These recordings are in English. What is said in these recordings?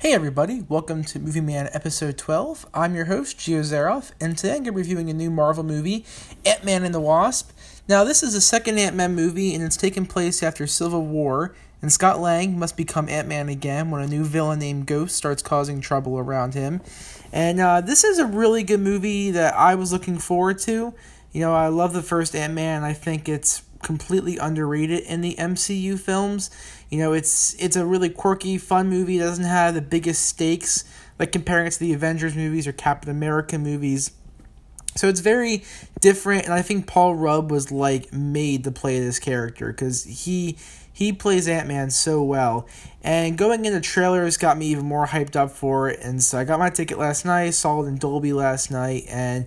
Hey everybody, welcome to Movie Man episode 12. I'm your host, Gio Zaroff, and today I'm going to be reviewing a new Marvel movie, Ant-Man and the Wasp. Now, this is the second Ant-Man movie, and it's taken place after Civil War, and Scott Lang must become Ant-Man again when a new villain named Ghost starts causing trouble around him. And uh, this is a really good movie that I was looking forward to. You know, I love the first Ant-Man, I think it's completely underrated in the MCU films. You know, it's it's a really quirky, fun movie. It doesn't have the biggest stakes, like comparing it to the Avengers movies or Captain America movies. So it's very different, and I think Paul Rudd was like made to play this character because he he plays Ant Man so well. And going into trailers got me even more hyped up for it, and so I got my ticket last night, saw it in Dolby last night, and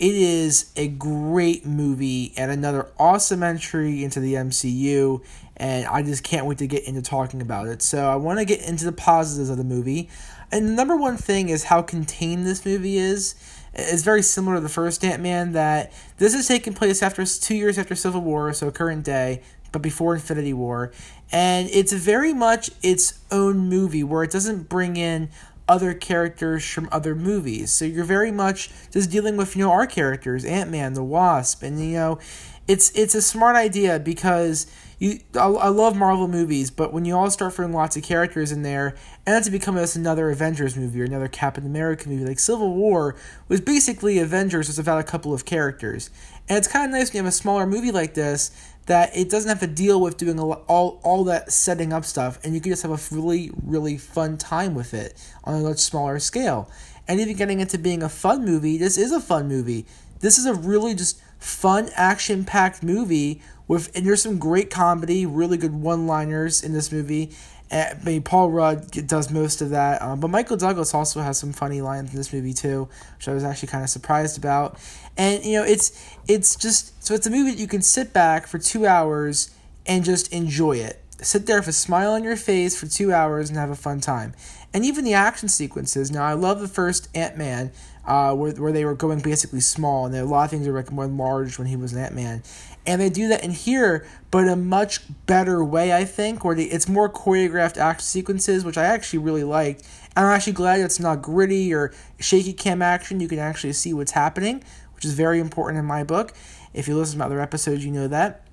it is a great movie and another awesome entry into the MCU, and I just can't wait to get into talking about it. So, I want to get into the positives of the movie. And the number one thing is how contained this movie is. It's very similar to the first Ant Man, that this is taking place after two years after Civil War, so current day, but before Infinity War. And it's very much its own movie where it doesn't bring in other characters from other movies. So you're very much just dealing with you know our characters, Ant Man, the Wasp, and you know, it's it's a smart idea because you I, I love Marvel movies, but when you all start throwing lots of characters in there, and that's become just another Avengers movie or another Captain America movie, like Civil War was basically Avengers was about a couple of characters, and it's kind of nice when you have a smaller movie like this that it doesn't have to deal with doing all all that setting up stuff, and you can just have a really really fun time with it on a much smaller scale. And even getting into being a fun movie, this is a fun movie. This is a really just fun action packed movie with and there's some great comedy, really good one liners in this movie, I mean, Paul Rudd does most of that, um, but Michael Douglas also has some funny lines in this movie too, which I was actually kind of surprised about. And you know, it's it's just so it's a movie that you can sit back for two hours and just enjoy it. Sit there with a smile on your face for two hours and have a fun time. And even the action sequences. Now, I love the first Ant Man, uh, where where they were going basically small, and a lot of things were like more large when he was an Ant Man and they do that in here, but a much better way, I think, where it's more choreographed action sequences, which I actually really liked. And I'm actually glad it's not gritty or shaky cam action. You can actually see what's happening, which is very important in my book. If you listen to other episodes, you know that.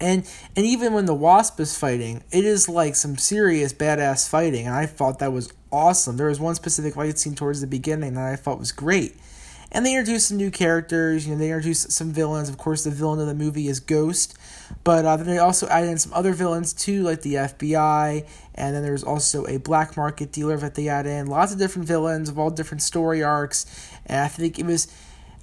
And and even when the wasp is fighting, it is like some serious badass fighting, and I thought that was awesome. There was one specific fight scene towards the beginning that I thought was great and they introduce some new characters. You know, they introduce some villains. Of course, the villain of the movie is Ghost, but uh, then they also add in some other villains too, like the FBI, and then there's also a black market dealer that they add in. Lots of different villains of all different story arcs, and I think it was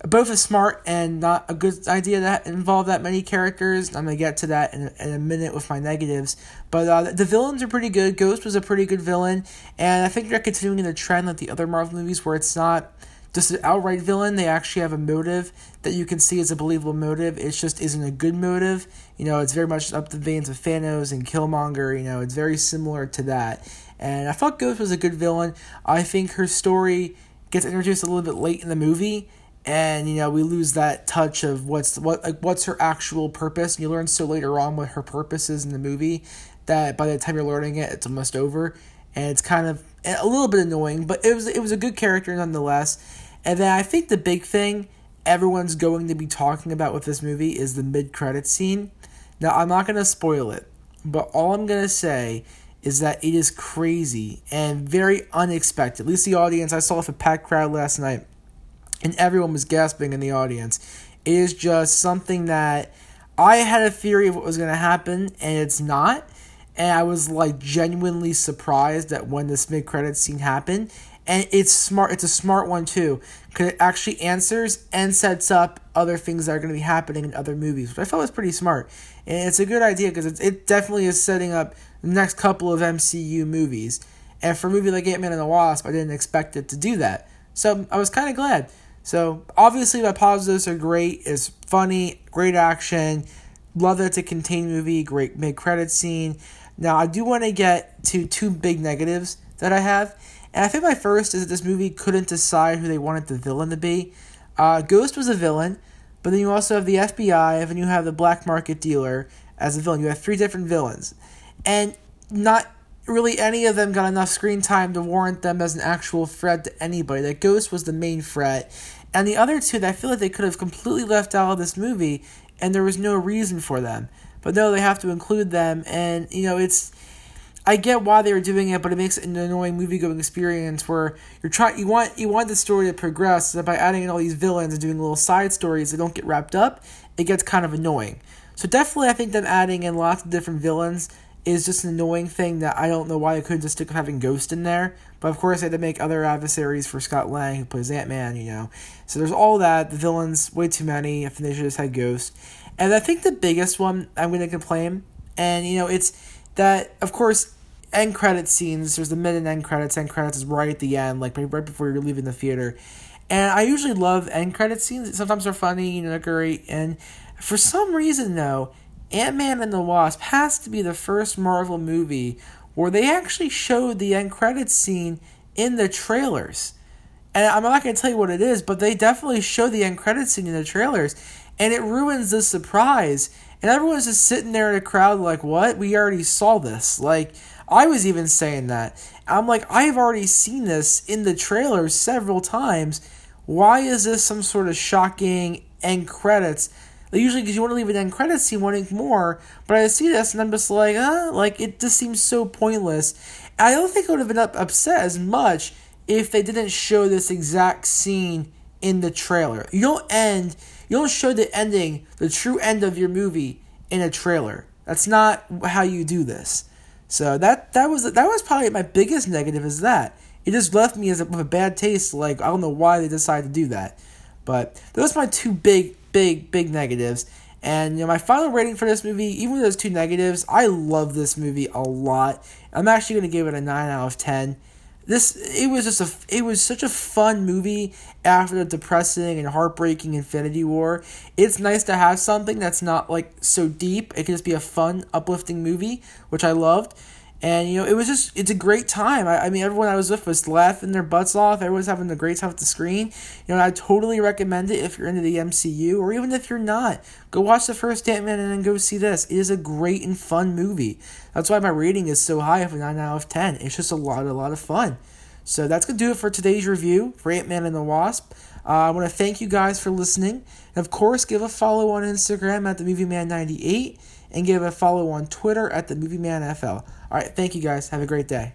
both a smart and not a good idea that involve that many characters. I'm gonna get to that in a, in a minute with my negatives, but uh, the villains are pretty good. Ghost was a pretty good villain, and I think they're continuing the trend like the other Marvel movies where it's not just an outright villain. They actually have a motive that you can see as a believable motive. It just isn't a good motive. You know, it's very much up the veins of Thanos and Killmonger. You know, it's very similar to that. And I thought Ghost was a good villain. I think her story gets introduced a little bit late in the movie, and you know we lose that touch of what's what like what's her actual purpose. And you learn so later on what her purpose is in the movie that by the time you're learning it, it's almost over, and it's kind of a little bit annoying. But it was it was a good character nonetheless and then I think the big thing everyone's going to be talking about with this movie is the mid credit scene. Now, I'm not going to spoil it, but all I'm going to say is that it is crazy and very unexpected. At least the audience, I saw with a packed crowd last night, and everyone was gasping in the audience. It is just something that I had a theory of what was going to happen, and it's not. And I was like genuinely surprised that when this mid credit scene happened, and it's smart. It's a smart one too, because it actually answers and sets up other things that are going to be happening in other movies, which I felt was pretty smart. And it's a good idea because it definitely is setting up the next couple of MCU movies. And for a movie like Ant Man and the Wasp, I didn't expect it to do that, so I was kind of glad. So obviously, my positives are great. It's funny, great action. Love that it's a contained movie. Great mid credit scene. Now I do want to get to two big negatives that I have and I think my first is that this movie couldn't decide who they wanted the villain to be. Uh, Ghost was a villain, but then you also have the FBI, and you have the black market dealer as a villain. You have three different villains, and not really any of them got enough screen time to warrant them as an actual threat to anybody. That Ghost was the main threat, and the other two that I feel like they could have completely left out of this movie, and there was no reason for them. But no, they have to include them, and you know it's. I get why they were doing it, but it makes an annoying movie going experience where you're trying you want you want the story to progress so by adding in all these villains and doing little side stories that don't get wrapped up, it gets kind of annoying. So definitely I think them adding in lots of different villains is just an annoying thing that I don't know why they couldn't just stick with having Ghost in there. But of course, they had to make other adversaries for Scott Lang, who plays Ant Man, you know. So there's all that. The villains, way too many. I think they should just had Ghost. And I think the biggest one I'm going to complain, and you know, it's that, of course, end credit scenes, there's the mid and end credits. End credits is right at the end, like right before you're leaving the theater. And I usually love end credit scenes. Sometimes they're funny, you know, they're great. And for some reason, though, Ant Man and the Wasp has to be the first Marvel movie where they actually showed the end credits scene in the trailers. And I'm not going to tell you what it is, but they definitely show the end credits scene in the trailers. And it ruins the surprise. And everyone's just sitting there in a crowd like, what? We already saw this. Like, I was even saying that. I'm like, I've already seen this in the trailer several times. Why is this some sort of shocking end credits usually because you want to leave an end credits scene wanting more, but I see this and I'm just like, uh, like it just seems so pointless. And I don't think I would have been up, upset as much if they didn't show this exact scene in the trailer. You don't end, you don't show the ending, the true end of your movie in a trailer. That's not how you do this. So that that was that was probably my biggest negative is that it just left me as a, with a bad taste. Like I don't know why they decided to do that, but those are my two big big, big negatives. And you know, my final rating for this movie, even with those two negatives, I love this movie a lot. I'm actually gonna give it a nine out of ten. This it was just a it was such a fun movie after the depressing and heartbreaking Infinity War. It's nice to have something that's not like so deep. It can just be a fun, uplifting movie, which I loved. And you know, it was just it's a great time. I, I mean, everyone I was with was laughing their butts off. Everyone's having a great time at the screen. You know, I totally recommend it if you're into the MCU, or even if you're not. Go watch the first Ant Man and then go see this. It is a great and fun movie. That's why my rating is so high of a nine out of ten. It's just a lot, a lot of fun. So that's gonna do it for today's review for Ant Man and the Wasp. Uh, I want to thank you guys for listening. And of course, give a follow on Instagram at the Movie Man 98 and give a follow on Twitter at the Movie Man FL. All right, thank you guys. Have a great day.